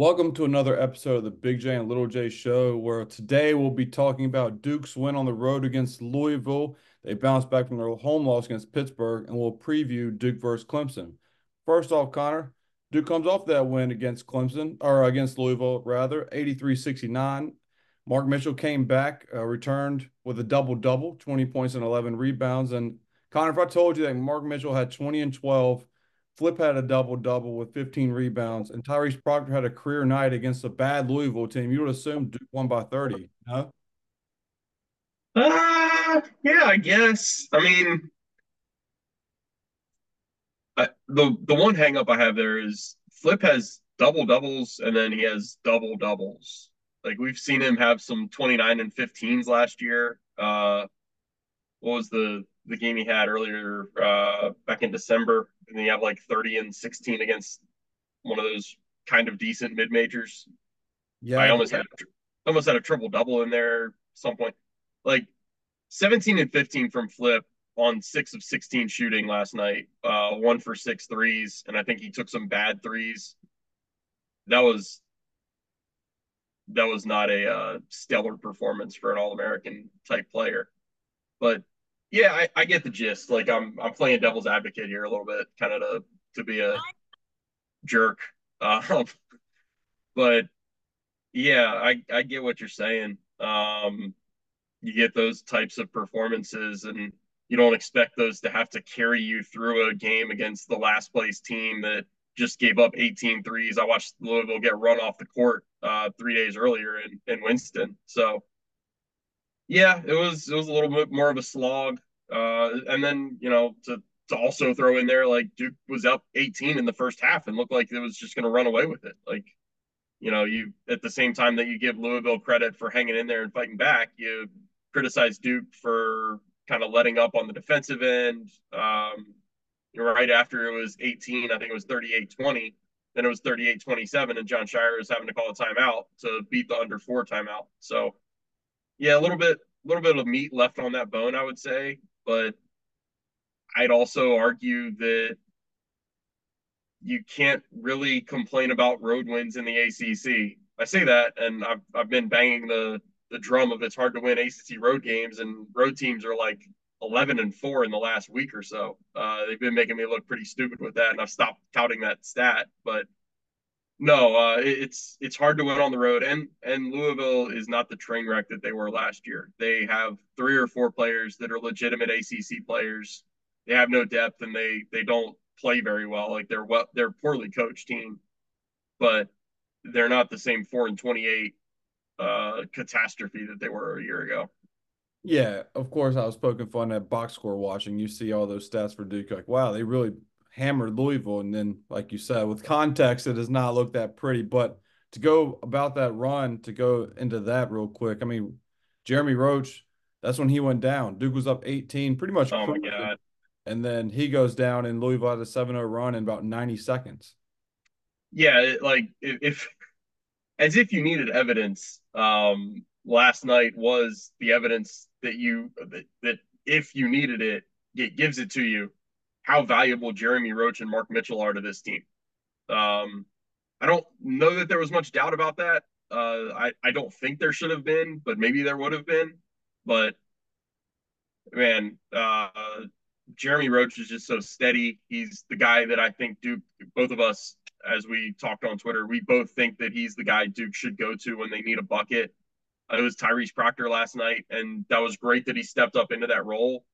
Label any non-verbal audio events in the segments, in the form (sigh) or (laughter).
Welcome to another episode of the Big J and Little J show, where today we'll be talking about Duke's win on the road against Louisville. They bounced back from their home loss against Pittsburgh, and we'll preview Duke versus Clemson. First off, Conor, Duke comes off that win against Clemson, or against Louisville, rather, 83 69. Mark Mitchell came back, uh, returned with a double double, 20 points and 11 rebounds. And Conor, if I told you that Mark Mitchell had 20 and 12, Flip had a double double with 15 rebounds, and Tyrese Proctor had a career night against a bad Louisville team. You would assume Duke won by 30, no? Uh, yeah, I guess. I mean, I, the the one hangup I have there is Flip has double doubles and then he has double doubles. Like we've seen him have some 29 and 15s last year. Uh, what was the the game he had earlier uh, back in December? And he had like 30 and 16 against one of those kind of decent mid majors. Yeah, I almost had almost had a triple double in there at some point. Like 17 and 15 from Flip on six of 16 shooting last night, uh, one for six threes, and I think he took some bad threes. That was that was not a uh, stellar performance for an All American type player, but yeah, I, I, get the gist. Like I'm I'm playing devil's advocate here a little bit, kind of to to be a jerk, (laughs) um, but yeah, I I get what you're saying. Um, you get those types of performances and you don't expect those to have to carry you through a game against the last place team that just gave up 18 threes. I watched Louisville get run off the court uh, three days earlier in, in Winston. So yeah, it was it was a little bit more of a slog. Uh, and then you know to to also throw in there like Duke was up 18 in the first half and looked like it was just going to run away with it. Like you know you at the same time that you give Louisville credit for hanging in there and fighting back, you criticize Duke for kind of letting up on the defensive end. Um, right after it was 18, I think it was 38 20. Then it was 38 27, and Jon Scheyer was having to call a timeout to beat the under four timeout. So, yeah, a little bit, little bit of meat left on that bone, I would say. But I'd also argue that you can't really complain about road wins in the ACC. I say that, and I've I've been banging the the drum of it's hard to win ACC road games, and road teams are like 11 and four in the last week or so. Uh, they've been making me look pretty stupid with that, and I've stopped counting that stat. But no, uh, it's it's hard to win on the road, and and Louisville is not the train wreck that they were last year. They have three or four players that are legitimate ACC players. They have no depth, and they they don't play very well. Like they're well, they're poorly coached team, but they're not the same four and 28 uh, catastrophe that they were a year ago. Yeah, of course, I was poking fun at box score watching. You see all those stats for Duke, like, wow, they really hammered Louisville. And then, like you said, with context, it does not look that pretty. But to go about that run, to go into that real quick, I mean, Jeremy Roach, that's when he went down. Duke was up 18, pretty much. Oh, my God. And then he goes down, and Louisville had a 7 0 run in about 90 seconds. Yeah, like if as if you needed evidence. Um, last night was the evidence that you that, that if you needed it, it gives it to you. How valuable Jeremy Roach and Mark Mitchell are to this team. Um, I don't know that there was much doubt about that. Uh, I I don't think there should have been, but maybe there would have been. But man, uh, Jeremy Roach is just so steady. He's the guy that I think Duke, both of us as we talked on Twitter, we both think that he's the guy Duke should go to when they need a bucket. It was Tyrese Proctor last night, and that was great that he stepped up into that role.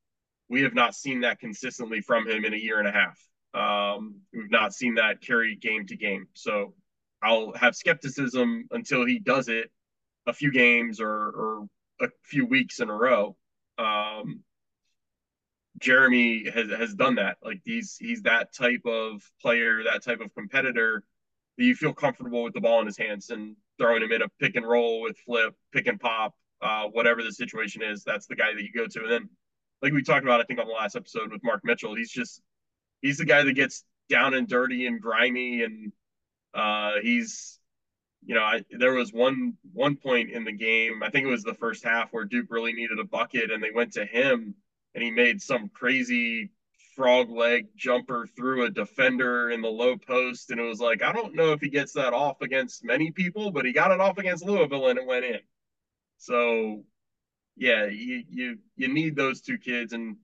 We have not seen that consistently from him in a year and a half. Um, we've not seen that carry game to game. So I'll have skepticism until he does it a few games or, or a few weeks in a row. Um, Jeremy has has done that. Like he's he's that type of player, that type of competitor that you feel comfortable with the ball in his hands and throwing him in a pick and roll with flip, pick and pop, uh, whatever the situation is. That's the guy that you go to. And then, like we talked about, I think on the last episode with Mark Mitchell, he's just he's the guy that gets down and dirty and grimy, and uh, he's you know, I, there was one one point in the game, I think it was the first half, where Duke really needed a bucket, and they went to him and he made some crazy frog leg jumper through a defender in the low post, and it was like I don't know if he gets that off against many people, but he got it off against Louisville and it went in. So yeah, you you you need those two kids, and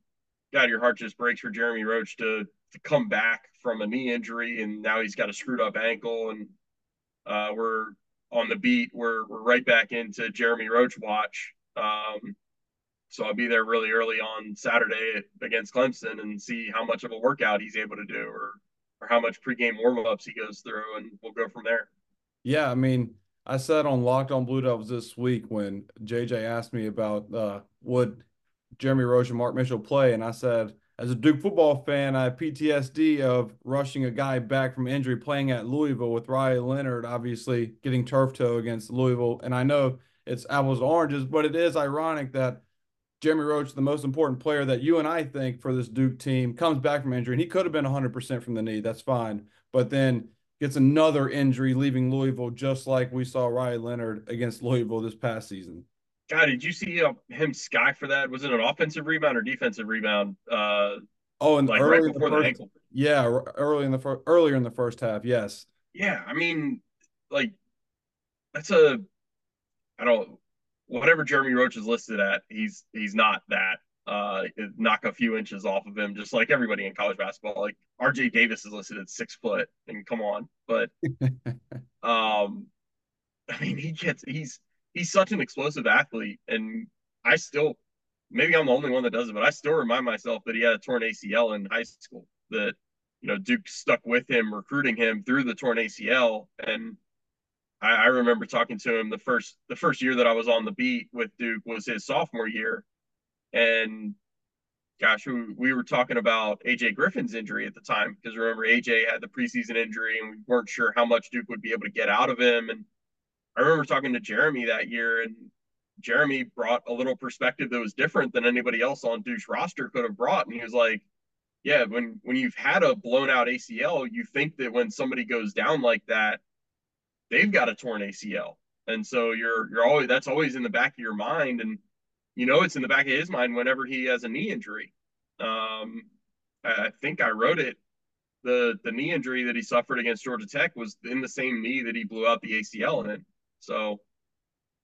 God, your heart just breaks for Jeremy Roach to to come back from a knee injury, and now he's got a screwed up ankle, and uh, we're on the beat. We're we're right back into Jeremy Roach watch. Um, so I'll be there really early on Saturday against Clemson and see how much of a workout he's able to do, or or how much pregame warm ups he goes through, and we'll go from there. Yeah, I mean, I said on Locked On Blue Devils this week when JJ asked me about uh, would Jeremy Roach and Mark Mitchell play, and I said as a Duke football fan, I have PTSD of rushing a guy back from injury playing at Louisville with Riley Leonard, obviously getting turf toe against Louisville. And I know it's apples to oranges, but it is ironic that Jeremy Roach, the most important player that you and I think for this Duke team, comes back from injury. And he could have been 100% from the knee. That's fine. But then gets another injury, leaving Louisville, just like we saw Riley Leonard against Louisville this past season. God, did you see uh, him sky for that? Was it an offensive rebound or defensive rebound? Uh, oh, and like right before the, first, the, ankle. Yeah, early in the first, earlier in the first half. Yes. Yeah, I mean, like that's a, I don't, whatever Jeremy Roach is listed at, he's he's not that. Uh, knock a few inches off of him, just like everybody in college basketball. Like R.J. Davis is listed at six foot, and come on, but (laughs) um, I mean, he gets he's he's such an explosive athlete, and I still maybe I'm the only one that does it, but I still remind myself that he had a torn ACL in high school. That you know Duke stuck with him, recruiting him through the torn ACL, and I, I remember talking to him the first the first year that I was on the beat with Duke was his sophomore year, and gosh, we, we were talking about AJ Griffin's injury at the time because remember AJ had the preseason injury and we weren't sure how much Duke would be able to get out of him. And I remember talking to Jeremy that year, and Jeremy brought a little perspective that was different than anybody else on Duke's roster could have brought. And he was like, "Yeah, when when you've had a blown out ACL, you think that when somebody goes down like that, they've got a torn ACL, and so you're you're always that's always in the back of your mind, and you know it's in the back of his mind whenever he has a knee injury. Um, I think I wrote it the the knee injury that he suffered against Georgia Tech was in the same knee that he blew out the ACL in. So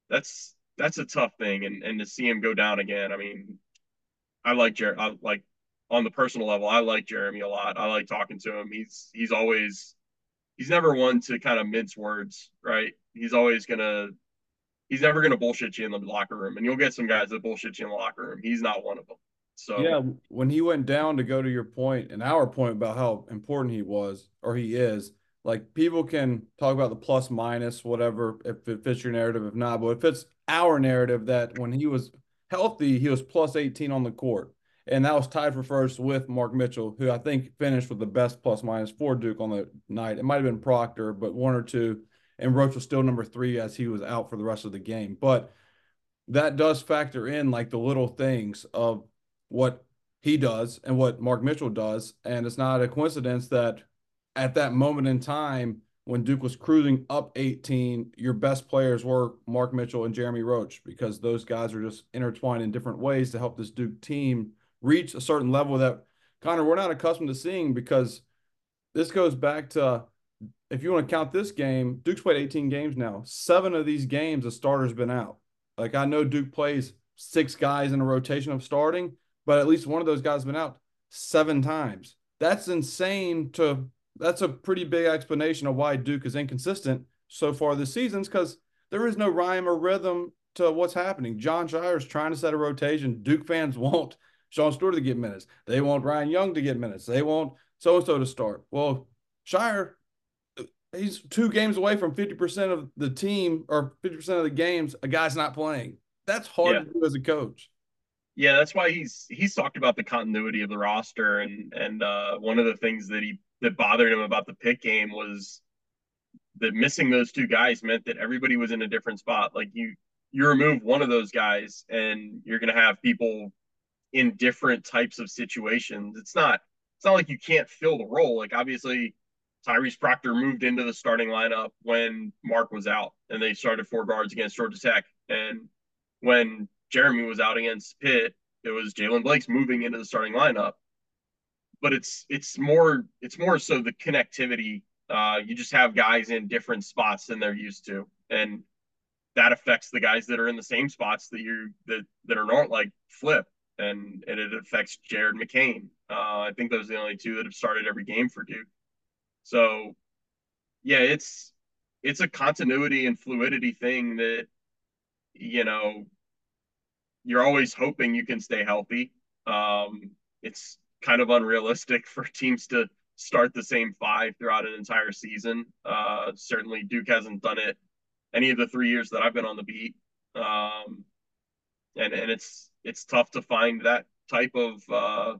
that's that's a tough thing, and and to see him go down again. I mean, I like Jer. I like on the personal level, I like Jeremy a lot. I like talking to him. He's he's always he's never one to kind of mince words, right? He's always gonna he's never gonna bullshit you in the locker room, and you'll get some guys that bullshit you in the locker room. He's not one of them. So yeah, when he went down to go to your point and our point about how important he was or he is, like people can talk about the plus minus whatever if it fits your narrative if not but if it's our narrative that when he was healthy he was plus 18 on the court and that was tied for first with mark mitchell who i think finished with the best plus minus for duke on the night it might have been proctor but one or two and roach was still number three as he was out for the rest of the game. But that does factor in like the little things of what he does and what mark mitchell does. And it's not a coincidence that at that moment in time when Duke was cruising up 18, your best players were Mark Mitchell and Jeremy Roach because those guys are just intertwined in different ways to help this Duke team reach a certain level that Conor we're not accustomed to seeing because this goes back to if you want to count this game, Duke's played 18 games now. Seven of these games, the starter's been out. Like I know Duke plays six guys in a rotation of starting, but at least one of those guys has been out seven times. That's insane to that's a pretty big explanation of why Duke is inconsistent so far this season because there is no rhyme or rhythm to what's happening. Jon Scheyer is trying to set a rotation. Duke fans (laughs) want Sean Stewart to get minutes. They want Ryan Young to get minutes. They want so and so to start. Well, Scheyer, he's two games away from 50% of the team or 50% of the games a guy's not playing. That's hard yeah. to do as a coach. Yeah, that's why he's he's talked about the continuity of the roster and and uh, one of the things that he that bothered him about the Pitt game was that missing those two guys meant that everybody was in a different spot. Like you, you remove one of those guys, and you're going to have people in different types of situations. It's not, it's not like you can't fill the role. Like obviously, Tyrese Proctor moved into the starting lineup when Mark was out, and they started four guards against Georgia Tech. And when Jeremy was out against Pitt, it was Jaylen Blakes moving into the starting lineup but it's it's more it's more so the connectivity. Uh, you just have guys in different spots than they're used to, and that affects the guys that are in the same spots that you that that are not like Flip, and and it affects Jared McCain. Uh, I think those are the only two that have started every game for Duke. So, yeah, it's it's a continuity and fluidity thing that you know you're always hoping you can stay healthy. Um, it's kind of unrealistic (laughs) for teams to start the same five throughout an entire season. Uh, certainly, Duke hasn't done it any of the three years that I've been on the beat, um, and and it's it's tough to find that type of uh,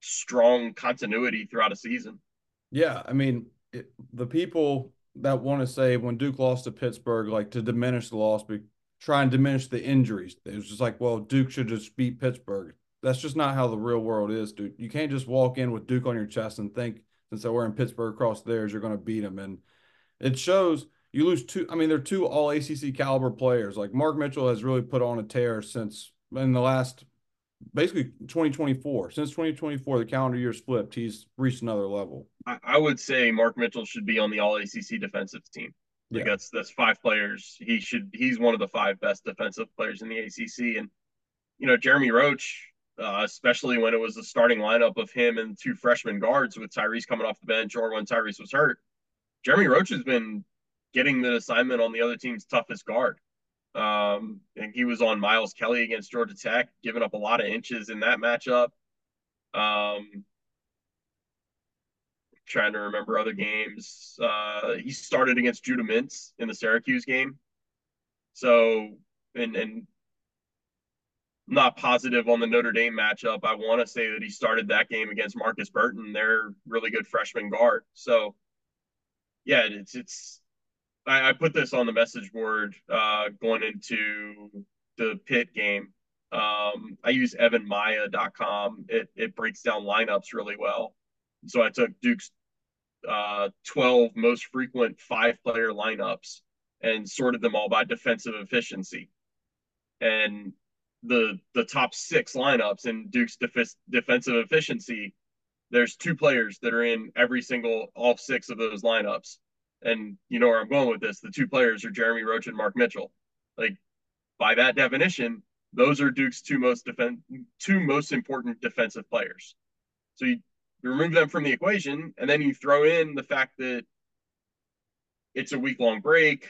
strong continuity throughout a season. Yeah, I mean, it, the people that want to say when Duke lost to Pittsburgh, like to diminish the loss, be, try and diminish the injuries. It was just like, well, Duke should just beat Pittsburgh. That's just not how the real world is, dude. You can't just walk in with Duke on your chest and think since they're wearing Pittsburgh across theirs, you're going to beat them. And it shows you lose two. I mean, they're two all ACC caliber players. Like Mark Mitchell has really put on a tear since in the last basically 2024. Since 2024, the calendar year's flipped. He's reached another level. I, I would say Mark Mitchell should be on the all ACC defensive team. Like yeah. that's that's five players. He should he's one of the five best defensive players in the ACC. And you know Jeremy Roach, uh, especially when it was the starting lineup of him and two freshman guards with Tyrese coming off the bench or when Tyrese was hurt. Jeremy Roach has been getting the assignment on the other team's toughest guard. Um, and he was on Miles Kelly against Georgia Tech, giving up a lot of inches in that matchup. Um, trying to remember other games. Uh, he started against Judah Mintz in the Syracuse game. So, and and not positive on the Notre Dame matchup. I want to say that he started that game against Markus Burton, their really good freshman guard. So, yeah, it's it's I, I put this on the message board uh, going into the Pitt game. Um, I use evanmiya.com. It, it breaks down lineups really well. So I took Duke's uh, 12 most frequent five player lineups and sorted them all by defensive efficiency. And the the top six lineups in Duke's def- defensive efficiency, there's two players that are in every single all six of those lineups and you know where I'm going with this. The two players are Jeremy Roach and Mark Mitchell. Like by that definition, those are Duke's two most defend two most important defensive players. So you, you remove them from the equation, and then you throw in the fact that it's a week long break.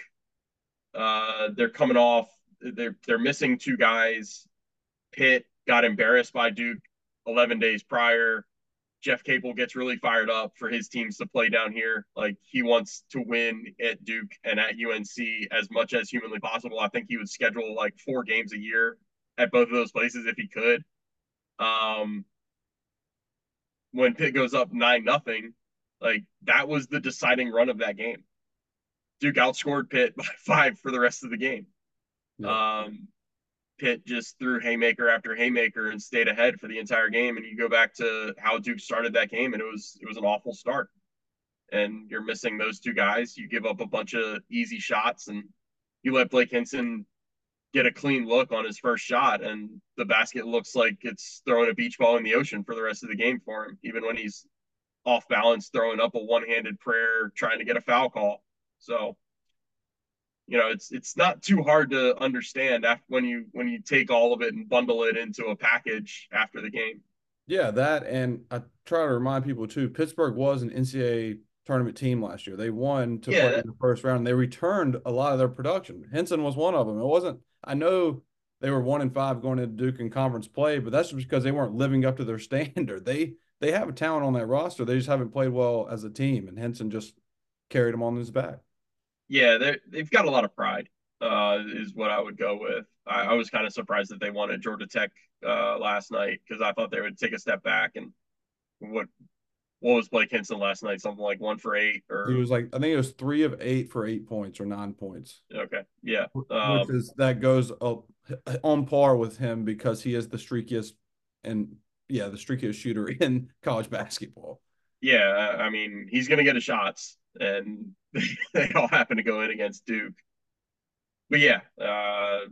Uh, they're coming off. They're they're missing two guys. Pitt got embarrassed by Duke 11 days prior. Jeff Capel gets really fired up for his teams to play down here. Like he wants to win at Duke and at UNC as much as humanly possible. I think he would schedule like four games a year at both of those places if he could. Um, when Pitt goes up nine nothing, like that was the deciding run of that game. Duke outscored Pitt (laughs) by five for the rest of the game. Yeah. Um, Pitt just threw haymaker after haymaker and stayed ahead for the entire game. And you go back to how Duke started that game, and it was it was an awful start. And you're missing those two guys. You give up a bunch of easy shots, and you let Blake Hinson get a clean look on his first shot, and the basket looks like it's throwing a beach ball in the ocean for the rest of the game for him, even when he's off balance, throwing up a one handed prayer, trying to get a foul call. So you know it's it's not too hard to understand after when you when you take all of it and bundle it into a package after the game. Yeah that and i try to remind people too pittsburgh was an ncaa tournament team last year. They won to yeah, play in the first round and they returned a lot of their production. Hinson was one of them. It wasn't i know they were one and five going into duke in conference play but that's just because they weren't living up to their (laughs) standard. They they have a talent on that roster. They just haven't played well as a team and hinson just carried them on his back yeah, they they've got a lot of pride. Uh, is what I would go with. I, I was kind of surprised that they won at Georgia Tech uh, last night because I thought they would take a step back and what what was Blake Hinson last night? Something like one for eight, or he was like I think it was three of eight for eight points or nine points. Okay, yeah, um, which is that goes on par with him because he is the streakiest and yeah, the streakiest shooter (laughs) in college basketball. Yeah, I mean he's gonna get his shots, and (laughs) they all happen to go in against Duke. But yeah. Uh,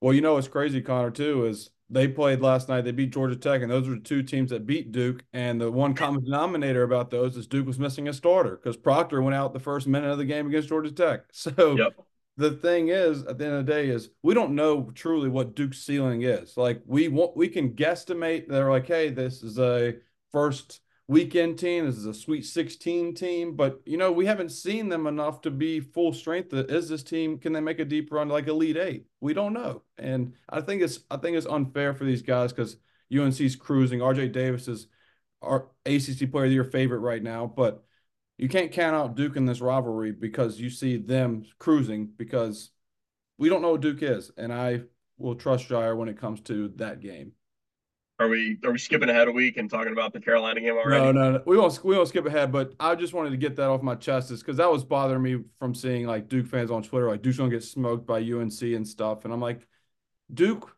well, you know what's crazy, Conor, too, is they played last night. They beat Georgia Tech, and those were the two teams that beat Duke. And the one common denominator about those is Duke was missing a starter because Proctor went out the first minute of the game against Georgia Tech. (laughs) So yep. the thing is, at the end of the day, is we don't know truly what Duke's ceiling is. Like we want, we can guesstimate. They're like, hey, this is a first weekend team. This is a Sweet 16 team, but you know we haven't seen them enough to be full strength. Uh, is this team? Can they make a deep run like Elite Eight? We don't know, and I think it's I think it's unfair for these guys because UNC's cruising. RJ Davis is our ACC Player of Year favorite right now, but you can't count out Duke in this rivalry because you see them cruising because we don't know what Duke is, and I will trust Scheyer when it comes to that game. Are we are we skipping ahead a week and talking about the Carolina game already? No, no, no. we won't we won't skip ahead. But I just wanted to get that off my chest, is because that was bothering me from seeing like Duke fans on Twitter, like Duke's gonna get smoked by UNC and stuff, and I'm like, Duke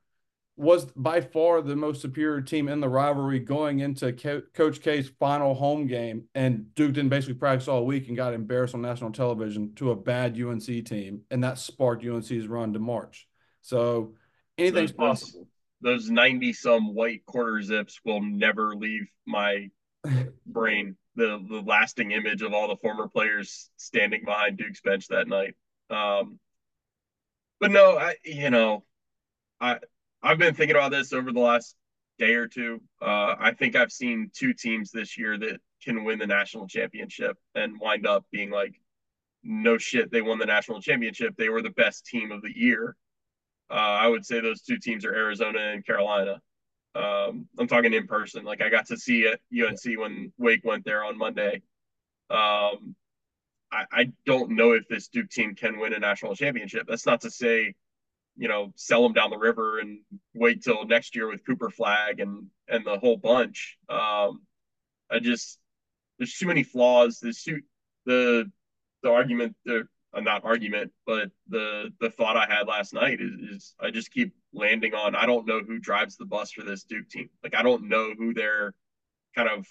was by far the most superior team in the rivalry going into Co- Coach K's final home game, and Duke didn't basically practice all week and got embarrassed on national television to a bad UNC team, and that sparked UNC's run to March. So anything's possible those 90 some white quarter zips will never leave my (laughs) brain. The the lasting image of all the former players standing behind Duke's bench that night. Um, but no, I you know, I I've been thinking about this over the last day or two. Uh, I think I've seen two teams this year that can win the national championship and wind up being like, no shit, they won the national championship. They were the best team of the year. Uh, I would say those two teams are Arizona and Carolina. Um, I'm talking in person. Like I got to see UNC when Wake went there on Monday. Um, I, I don't know if this Duke team can win a national championship. That's not to say, you know, sell them down the river and wait till next year with Cooper Flagg and and the whole bunch. Um, I just there's too many flaws. There's too the the argument the uh, not argument, but the the thought I had last night is, is I just keep landing on I don't know who drives the bus for this Duke team. Like I don't know who they're kind of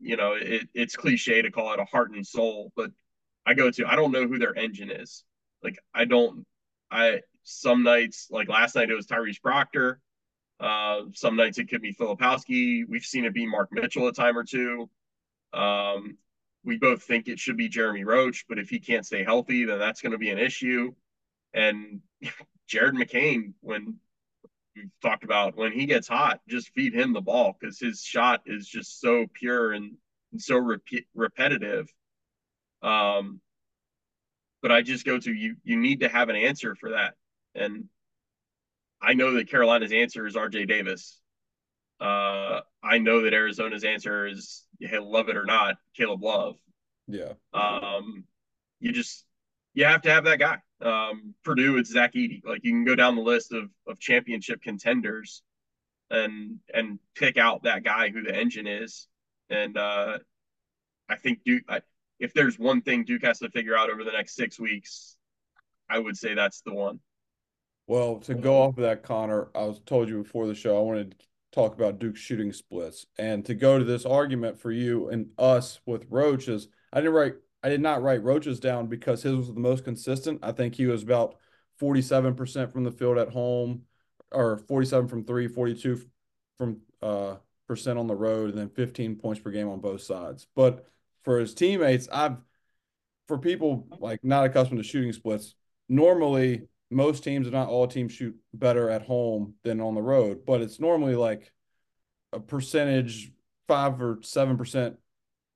you know it, it's cliche to call it a heart and soul, but I go to I don't know who their engine is. Like I don't I some nights like last night it was Tyrese Proctor. Uh, some nights it could be Filipowski. We've seen it be Mark Mitchell a time or two. Um, we both think it should be Jeremy Roach, but if he can't stay healthy, then that's going to be an issue. And (laughs) Jared McCain, when we've talked about when he gets hot, just feed him the ball because his shot is just so pure and, and so rep- repetitive. Um, but I just go to you. You need to have an answer for that, and I know that Carolina's answer is R.J. Davis. Uh, I know that Arizona's answer is hey, love it or not, Caleb Love. Yeah. Um, you just you have to have that guy. Um, Purdue, it's Zach Edey. Like you can go down the list of of championship contenders, and and pick out that guy who the engine is. And uh, I think Duke. I, if there's one thing Duke has to figure out over the next six weeks, I would say that's the one. Well, to go off of that, Conor, I was told you before the show I wanted talk about Duke's shooting splits. And to go to this argument for you and us with Roaches, I didn't write I did not write Roaches down because his was the most consistent. I think he was about 47% from the field at home or 47 from 3, 42 from uh percent on the road and then 15 points per game on both sides. But for his teammates, I've for people like not accustomed to shooting splits, normally most teams, if not all teams, shoot better at home than on the road, but it's normally like a percentage, five or seven percent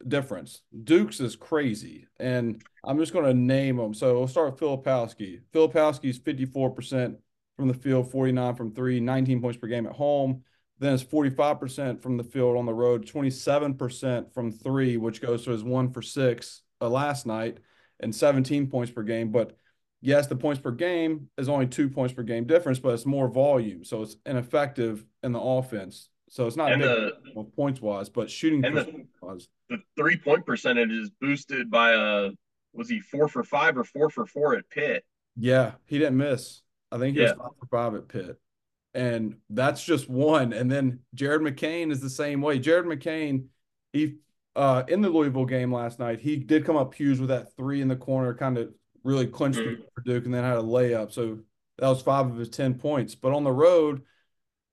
difference. Duke's is crazy, and I'm just going to name them. So we'll start with Filipowski. Filipowski's 54% from the field, 49 from three, 19 points per game at home. Then it's 45% from the field on the road, 27% from three, which goes to his one for six uh, last night, and 17 points per game. But yes, the points per game is only two points per game difference, but it's more volume. So it's ineffective in the offense. So it's not the, points wise, but shooting and the, wise. The three point percentage is boosted by a was he four for five or four for four at Pitt? Yeah, he didn't miss. I think he yeah. was five for five at Pitt. And that's just one. And then Jared McCain is the same way. Jared McCain, he uh in the Louisville game last night, he did come up huge with that three in the corner, kind of really clinched mm-hmm. for Duke and then had a layup. So that was five of his 10 points. But on the road,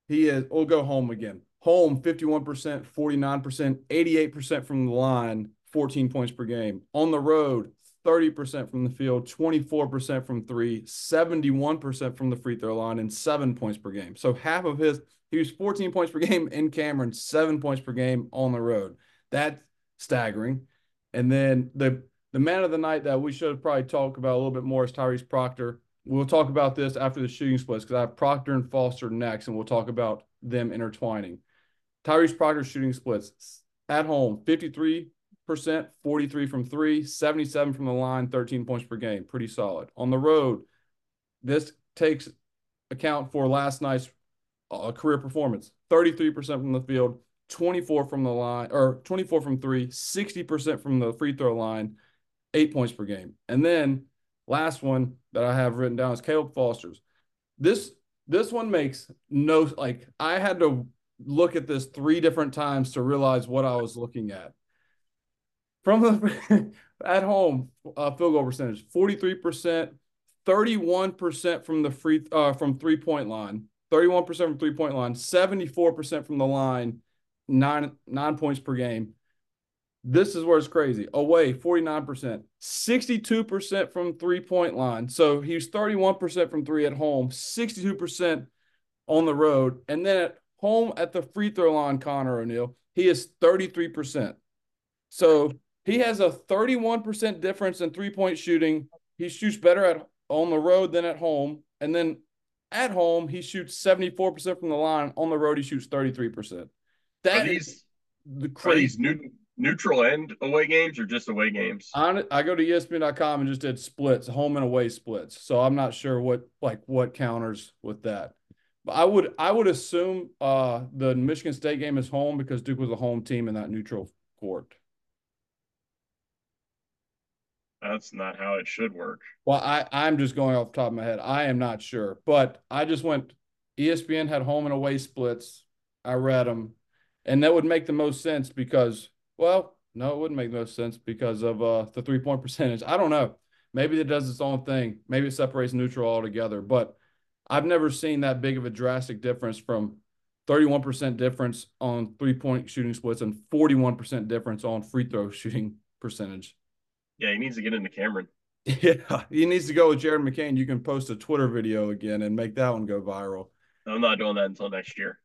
he is. We'll go home again. Home 51%, 49%, 88% from the line, 14 points per game. On the road, 30% from the field, 24% from three, 71% from the free throw line, and seven points per game. So half of his, he was 14 points per game in Cameron, seven points per game on the road. That's staggering. And then the the man of the night that we should probably talk about a little bit more is Tyrese Proctor. We'll talk about this after the shooting splits because I have Proctor and Foster next, and we'll talk about them intertwining. Tyrese Proctor shooting splits at home 53%, 43 from three, 77 from the line, 13 points per game. Pretty solid. On the road, this takes account for last night's uh, career performance 33% from the field, 24 from the line, or 24 from three, 60% from the free throw line, eight points per game. And then last one that I have written down is Caleb Foster's. This this one makes no like I had to look at this three different times to realize what I was looking at. From the (laughs) at home uh, field goal percentage, 43%, 31% from the free uh, from three point line, 31% from three point line, 74% from the line, nine nine points per game. This is where it's crazy. Away, 49%, 62% from three point line. So he's 31% from three at home, 62% on the road. And then at home at the free throw line, Conor O'Neill, he is 33%. So he has a 31% difference in three point shooting. He shoots better at on the road than at home. And then at home, he shoots 74% from the line. On the road, he shoots 33%. That is the crazy. New, neutral and away games or just away games? On I go to ESPN.com and just did splits, home and away splits. So I'm not sure what like what counters with that. But I would I would assume uh the Michigan State game is home because Duke was a home team in that neutral court. That's not how it should work. Well, I, I'm just going off the top of my head. I am not sure. But I just went ESPN had home and away splits. I read them. And that would make the most sense because well, no, it wouldn't make no sense because of uh, the three point (laughs) percentage. I don't know. Maybe it does its own thing. Maybe it separates neutral altogether. But I've never seen that big of a drastic difference from 31% difference on three point shooting splits and 41% difference on free throw (laughs) shooting percentage. Yeah, he needs to get into Cameron. (laughs) Yeah, he needs to go with Jared McCain. You can post a Twitter video again and make that one go viral. I'm not doing that until next year.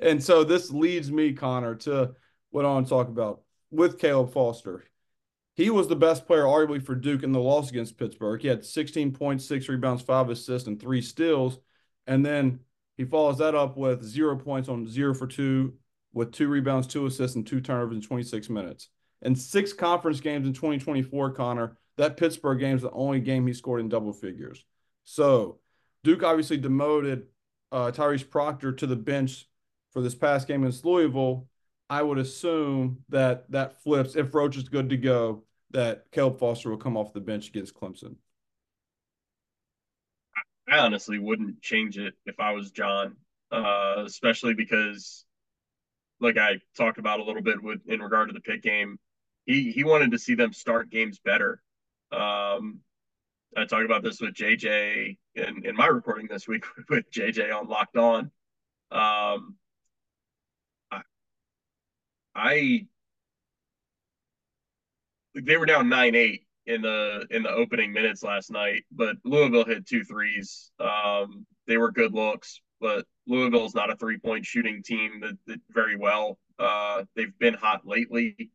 and so this leads me, Conor, to went on to talk about with Caleb Foster. He was the best player, arguably, for Duke in the loss against Pittsburgh. He had 16 points, six rebounds, five assists, and three steals. And then he follows that up with zero points on zero for two, with two rebounds, two assists, and two turnovers in 26 minutes. And six conference games in 2024, Conor, that Pittsburgh game is the only game he scored in double figures. So Duke obviously demoted uh, Tyrese Proctor to the bench for this past game against Louisville. I would assume that that flips if Roach is good to go, that Caleb Foster will come off the bench against Clemson. I honestly wouldn't change it if I was Jon, uh, especially because, like I talked about a little bit with in regard to the Pitt game, he he wanted to see them start games better. Um, I talked about this with JJ in, in my recording this week (laughs) with JJ on Locked On. Um, I they were down nine eight in the in the opening minutes last night, but Louisville hit two threes. Um, they were good looks, but Louisville's not a three point shooting team that, that very well. Uh, they've been hot lately,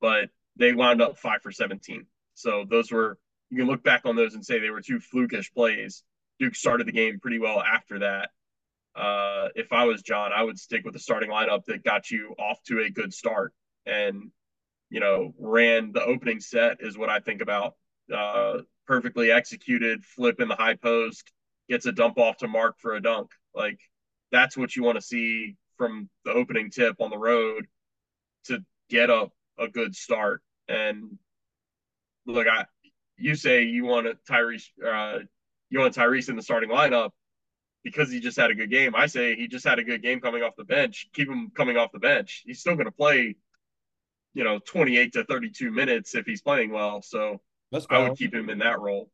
but they wound up five for seventeen. So those were you can look back on those and say they were two flukish plays. Duke started the game pretty well after that, uh, if I was Jon, I would stick with the starting lineup that got you off to a good start and, you know, ran the opening set is what I think about. Uh, perfectly executed, flip in the high post, gets a dump off to Mark for a dunk. Like that's what you want to see from the opening tip on the road to get a, a good start. And look, I you say you want a Tyrese uh, you want Tyrese in the starting lineup because he just had a good game. I say he just had a good game coming off the bench. Keep him coming off the bench. He's still going to play, you know, 28 to 32 minutes if he's playing well. So that's I would keep him in that role.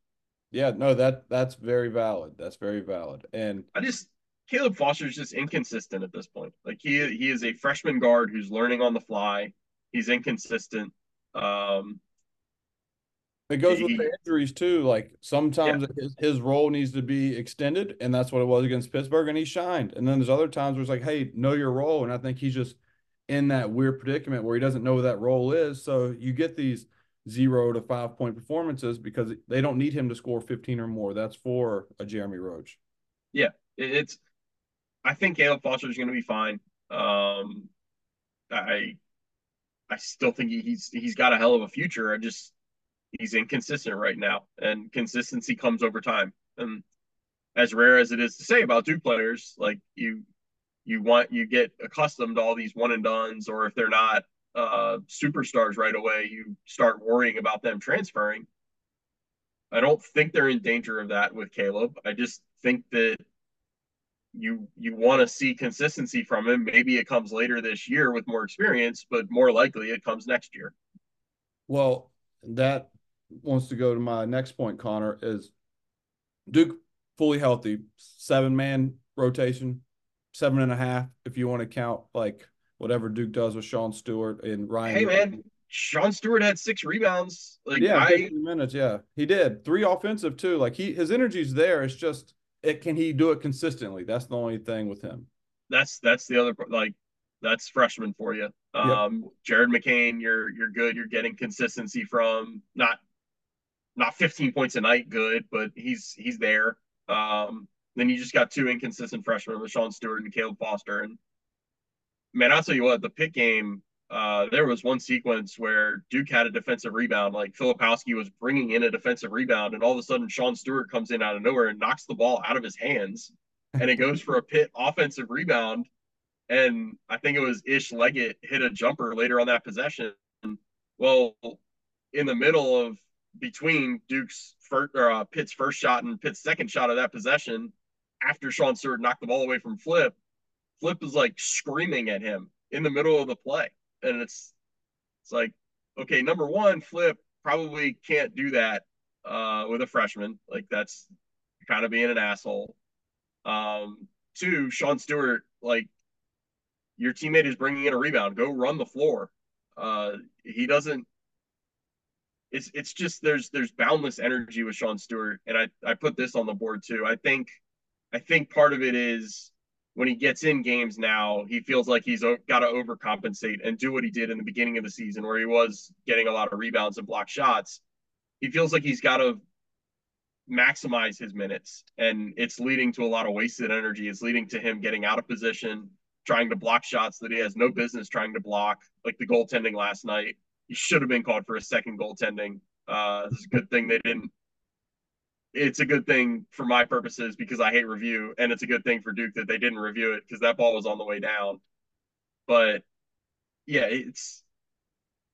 Yeah, no, that that's very valid. That's very valid. And I just Caleb Foster is just inconsistent at this point. Like he he is a freshman guard who's learning on the fly. He's inconsistent. Um, it goes with the (laughs) injuries too. Like sometimes yeah. his, his role needs to be extended, and that's what it was against Pittsburgh, and he shined. And then there's other times where it's like, hey, know your role. And I think he's just in that weird predicament where he doesn't know what that role is. So you get these zero to five point performances because they don't need him to score 15 or more. That's for a Jeremy Roach. Yeah, it's. I think Caleb Foster is going to be fine. Um, I, I still think he's he's got a hell of a future. I just he's inconsistent right now, and consistency comes over time. And as rare as it is to say about Duke players, like you, you want you get accustomed to all these one and duns, or if they're not uh, superstars right away, you start worrying about them transferring. I don't think they're in danger of that with Caleb. I just think that you you want to see consistency from him. Maybe it comes later this year with more experience, but more likely it comes next year. Well, that wants to go to my next point, Conor, is Duke fully healthy, seven man rotation, seven and a half, if you want to count like whatever Duke does with Sean Stewart and Ryan. Hey, man, Sean Stewart had six rebounds. Like, yeah, I, minutes. Yeah, he did three offensive too. Like he, his energy's there. It's just, it can he do it consistently? That's the only thing with him. That's that's the other like that's freshman for you. Um, yep. Jared McCain, you're you're good. You're getting consistency from not not 15 points a night good, but he's he's there. Um, then you just got two inconsistent freshmen Sean Stewart and Caleb Foster. And man, I'll tell you what, the Pitt game, uh, there was one sequence where Duke had a defensive rebound. Like Filipowski was bringing in a defensive rebound, and all of a sudden Sean Stewart comes in out of nowhere and knocks the ball out of his hands, and it goes for a Pitt offensive rebound. And I think it was Ish Leggett hit a jumper later on that possession. Well, in the middle of between Duke's first or uh, Pitt's first shot and Pitt's second shot of that possession, after Sean Stewart knocked the ball away from Flip, Flip is like screaming at him in the middle of the play, and it's it's like, okay, number one, Flip probably can't do that uh, with a freshman. Like that's kind of being an asshole. Um, two, Sean Stewart, like your teammate is bringing in a rebound. Go run the floor. Uh, he doesn't it's it's just there's there's boundless energy with Sean Stewart, and I I put this on the board too. I think I think part of it is when he gets in games now, he feels like he's got to overcompensate and do what he did in the beginning of the season, where he was getting a lot of rebounds and block shots. He feels like he's got to maximize his minutes, and it's leading to a lot of wasted energy. It's leading to him getting out of position, trying to block shots that he has no business trying to block, like the goaltending last night should have been called for a second goaltending. Uh, it's a good thing they didn't. It's a good thing for my purposes because I hate review, and it's a good thing for Duke that they didn't review it because that ball was on the way down. But yeah, it's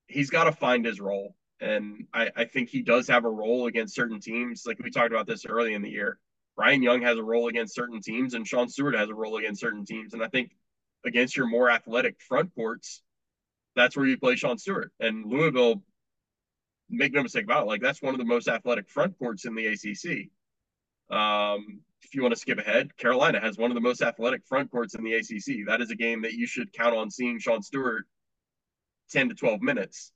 he's got to find his role, and I, I think he does have a role against certain teams. Like we talked about this early in the year, Ryan Young has a role against certain teams, and Sean Stewart has a role against certain teams, and I think against your more athletic front courts, that's where you play Sean Stewart. And Louisville, make no mistake about it, like that's one of the most athletic front courts in the ACC. Um, if you want to skip ahead, Carolina has one of the most athletic front courts in the ACC. That is a game that you should count on seeing Sean Stewart 10 to 12 minutes.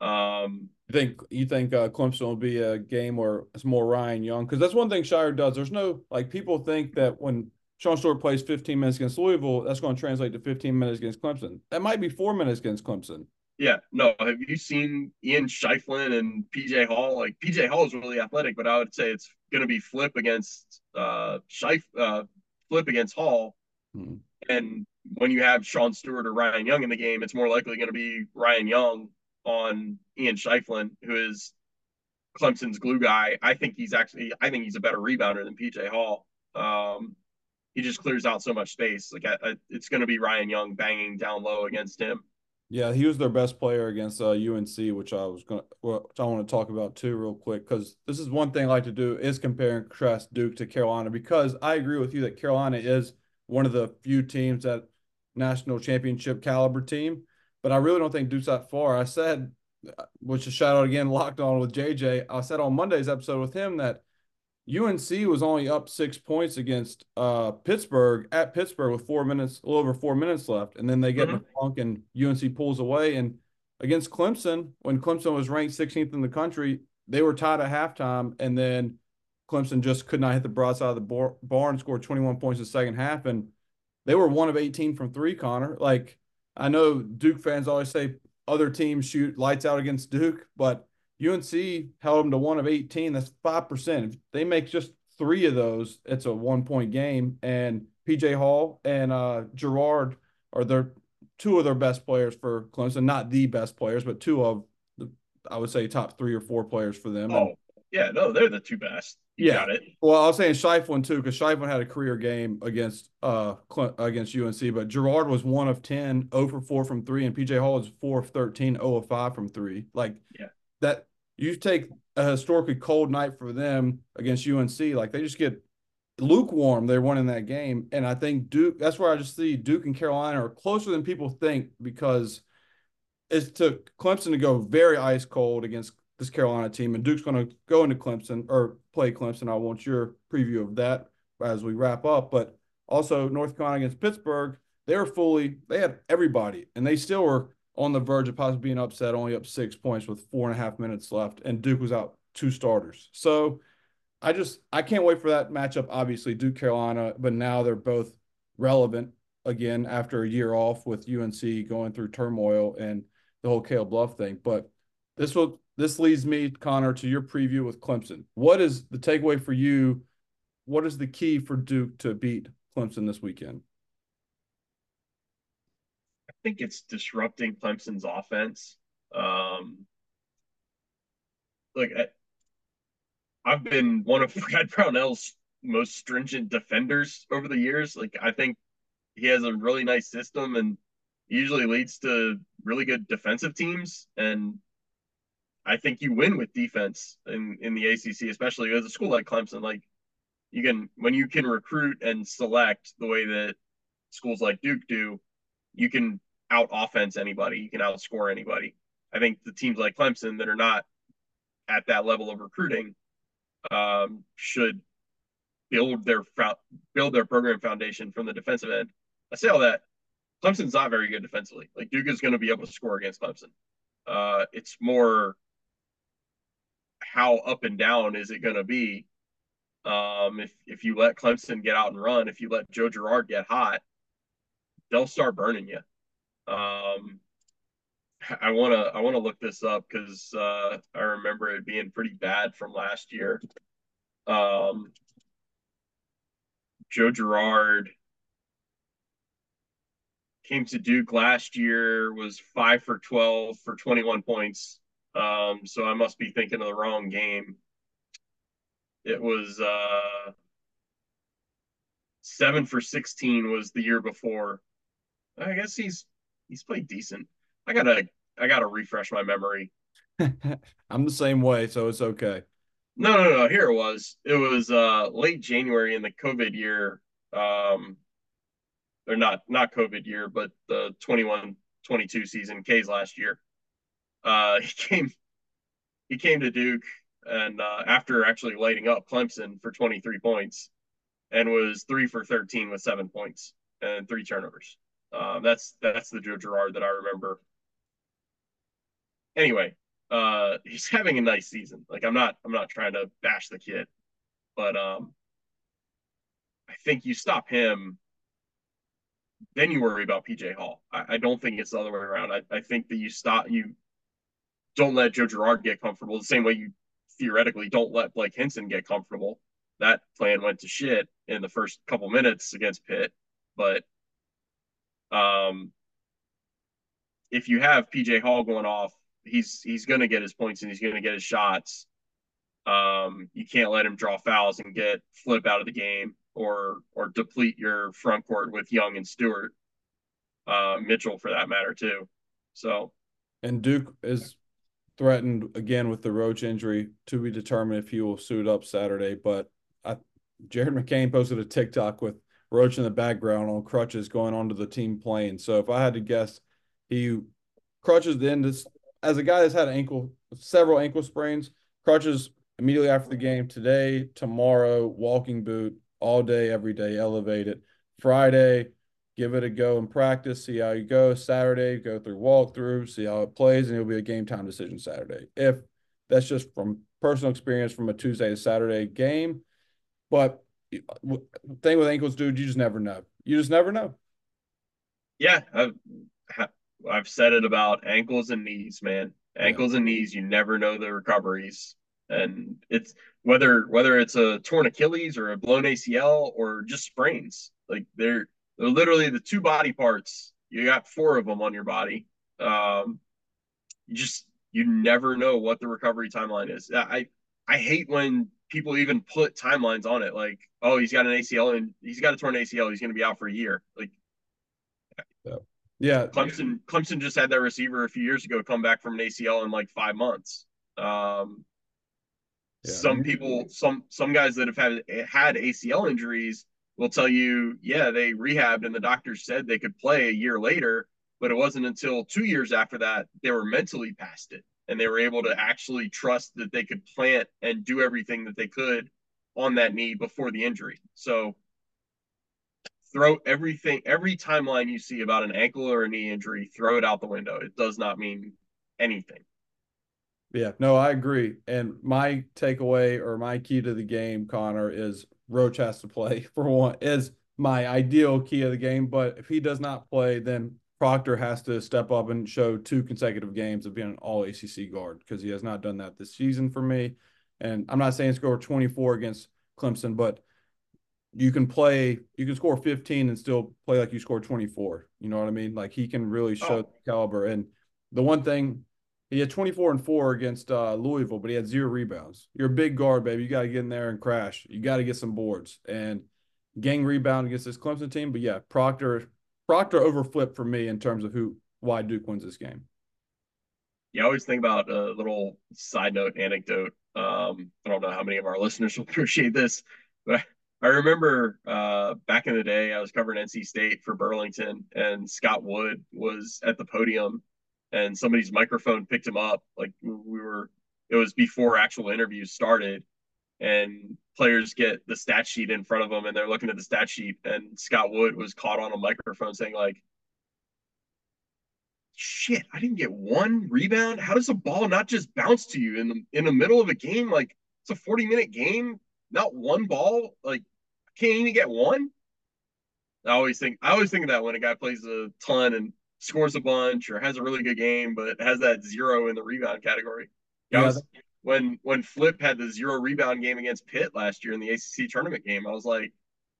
Um, you think you think uh, Clemson will be a game where it's more Ryan Young because that's one thing Scheyer does. There's no like people think that when Sean Stewart plays 15 minutes against Louisville, that's going to translate to 15 minutes against Clemson. That might be four minutes against Clemson. Yeah, no. Have you seen Ian Schieffelin and PJ Hall? Like PJ Hall is really athletic, but I would say it's going to be flip against uh, Scheif, uh flip against Hall. Hmm. And when you have Sean Stewart or Ryan Young in the game, it's more likely going to be Ryan Young on Ian Schieffelin, who is Clemson's glue guy. I think he's actually, I think he's a better rebounder than PJ Hall. Um, he just clears out so much space. Like I, I, it's going to be Ryan Young banging down low against him. Yeah, he was their best player against uh, UNC, which I was going which I want to talk about too, real quick, because this is one thing I like to do is compare and contrast Duke to Carolina, because I agree with you that Carolina is one of the few teams that national championship caliber team, but I really don't think Duke's that far. I said, which is shout out again, locked on with JJ. I said on Monday's episode with him that UNC was only up six points against uh, Pittsburgh at Pittsburgh with four minutes, a little over four minutes left, and then they get mm-hmm. in a funk and UNC pulls away. And against Clemson, when Clemson was ranked 16th in the country, they were tied at halftime, and then Clemson just could not hit the broadside of the bar, bar and scored 21 points in the second half, and they were one of 18 from three. Conor, like I know Duke fans always say other teams shoot lights out against Duke, but UNC held them to one of 18. That's 5%. If they make just three of those, it's a one point game. And PJ Hall and uh, Girard are their two of their best players for Clemson. Not the best players, but two of the, I would say, top three or four players for them. Oh, and, yeah. No, they're the two best. You yeah. Well, I was saying Schieffelin too, because Schieffelin had a career game against uh against UNC, but Girard was one of 10, 0 for 4 from three, and PJ Hall was 4 of 13, 0 of 5 from three. Like, yeah, that you take a historically cold night for them against UNC, like they just get lukewarm. They're winning that game, and I think Duke. That's where I just see Duke and Carolina are closer than people think because it took Clemson to go very ice cold against this Carolina team, and Duke's going to go into Clemson or play Clemson. I want your preview of that as we wrap up, but also North Carolina against Pittsburgh. They were fully. They had everybody, and they still were on the verge of possibly being upset, only up six points with four and a half minutes left, and Duke was out two starters. So I just I can't wait for that matchup. Obviously, Duke Carolina, but now they're both relevant again after a year off with UNC going through turmoil and the whole Caleb Bluff thing. But this will this leads me, Conor, to your preview with Clemson. What is the takeaway for you? What is the key for Duke to beat Clemson this weekend? Think it's disrupting Clemson's offense. Um, like I, I've been one of (laughs) Brad Brownell's most stringent defenders over the years. Like I think he has a really nice system and usually leads to really good defensive teams. And I think you win with defense in, in the ACC, especially as a school like Clemson. Like you can, when you can recruit and select the way that schools like Duke do, you can out offense anybody. You can outscore anybody. I think the teams like Clemson that are not at that level of recruiting um, should build their build their program foundation from the defensive end. I say all that. Clemson's not very good defensively. Like Duke is going to be able to score against Clemson. Uh, it's more how up and down is it going to be. Um, if if you let Clemson get out and run, if you let Joe Girard get hot, they'll start burning you. Um, I want to I want to look this up because uh, I remember it being pretty bad from last year. Um, Joe Girard came to Duke last year, was five for twelve for twenty one points. Um, so I must be thinking of the wrong game. It was uh, seven for sixteen was the year before. I guess he's he's played decent. I gotta I gotta refresh my memory. (laughs) I'm the same way, so it's okay. No, no, no. Here it was. It was uh late January in the COVID year. Um or not not COVID year, but the 21 22 season, K's last year. Uh (laughs) he came he came to Duke and uh, after actually lighting up Clemson for 23 points and was three for 13 with seven points and three turnovers. Um, that's that's the Joe Girard that I remember. Anyway, uh, he's having a nice season. Like I'm not I'm not trying to bash the kid, but um, I think you stop him, then you worry about PJ Hall. I, I don't think it's the other way around. I, I think that you stop you don't let Joe Girard get comfortable the same way you theoretically don't let Blake Hinson get comfortable. That plan went to shit in the first couple minutes against Pitt, but um, if you have PJ Hall going off, he's he's going to get his points and he's going to get his shots. Um, you can't let him draw fouls and get flip out of the game or or deplete your front court with Young and Stewart, uh, Mitchell for that matter too. So, and Duke is threatened again with the Roach injury to be determined if he will suit up Saturday. But I, Jared McCain posted a TikTok with Roach in the background on crutches going onto the team plane. So if I had to guess, he crutches then this as a guy that's had ankle several ankle sprains, crutches immediately after the game today, tomorrow, walking boot all day, every day, elevate it. Friday, give it a go in practice, see how you go. Saturday, go through walkthrough, see how it plays, and it'll be a game time decision Saturday. If that's just from personal experience from a Tuesday to Saturday game. But thing with ankles, dude, you just never know. You just never know. Yeah, I've I've said it about ankles and knees, man. Ankles yeah. and knees, you never know the recoveries, and it's whether whether it's a torn Achilles or a blown ACL or just sprains. Like they're they're literally the two body parts. You got four of them on your body. Um, you just you never know what the recovery timeline is. I I hate when people even put timelines on it. Like, oh, he's got an ACL and he's got a torn ACL. He's going to be out for a year. Like, yeah. yeah. Clemson Clemson just had that receiver a few years ago come back from an ACL in like five months. Um, yeah. Some people, some some guys that have had had ACL injuries will tell you, yeah, they rehabbed and the doctors said they could play a year later, but it wasn't until two years after that they were mentally past it and they were able to actually trust that they could plant and do everything that they could on that knee before the injury. So throw everything, every timeline you see about an ankle or a knee injury, throw it out the window. It does not mean anything. Yeah, no, I agree. And my takeaway or my key to the game, Conor, is Roach has to play (laughs) for one, is my ideal key of the game. But if he does not play, then Proctor has to step up and show two consecutive games of being an all ACC guard because he has not done that this season for me. And I'm not saying score 24 against Clemson, but you can play, you can score 15 and still play like you scored 24. You know what I mean? Like he can really show oh. caliber. And the one thing he had 24 and four against uh, Louisville, but he had zero rebounds. You're a big guard, baby. You got to get in there and crash. You got to get some boards and gang rebound against this Clemson team. But yeah, Proctor Proctor over Flip for me in terms of who why Duke wins this game. Yeah, I always think about a little side note anecdote. Um, I don't know how many of our listeners (laughs) will appreciate this, but I remember uh, back in the day, I was covering NC State for Burlington, and Scott Wood was at the podium and somebody's microphone picked him up. Like we were, it was before actual interviews started, and players get the stat sheet in front of them, and they're looking at the stat sheet, and Scott Wood was caught on a microphone saying like, "Shit, I didn't get one rebound. How does a ball not just bounce to you in the in the middle of a game? Like it's a forty minute game, not one ball. Like can't even get one." I always think I always think of that when a guy plays a ton and scores a bunch or has a really good game, but has that zero in the rebound category. Yeah, was, when when Flip had the zero rebound game against Pitt last year in the ACC tournament game, I was like,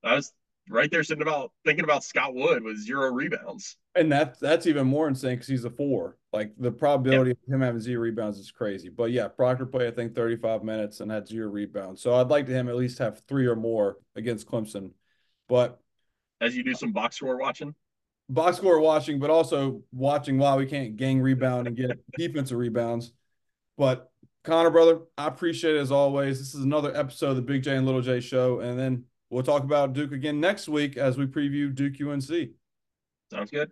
I was right there sitting about thinking about Scott Wood with zero rebounds. And that's that's even more insane because he's a four. Like the probability yep. of him having zero rebounds is crazy. But yeah, Proctor played I think 35 minutes and had zero rebounds. So I'd like to him at least have three or more against Clemson. But as you do some box score watching box score watching, but also watching why we can't gang rebound and get (laughs) defensive rebounds. But Conor, brother, I appreciate it as always. This is another episode of the Big J and Little J show. And then we'll talk about Duke again next week as we preview Duke UNC. Sounds good.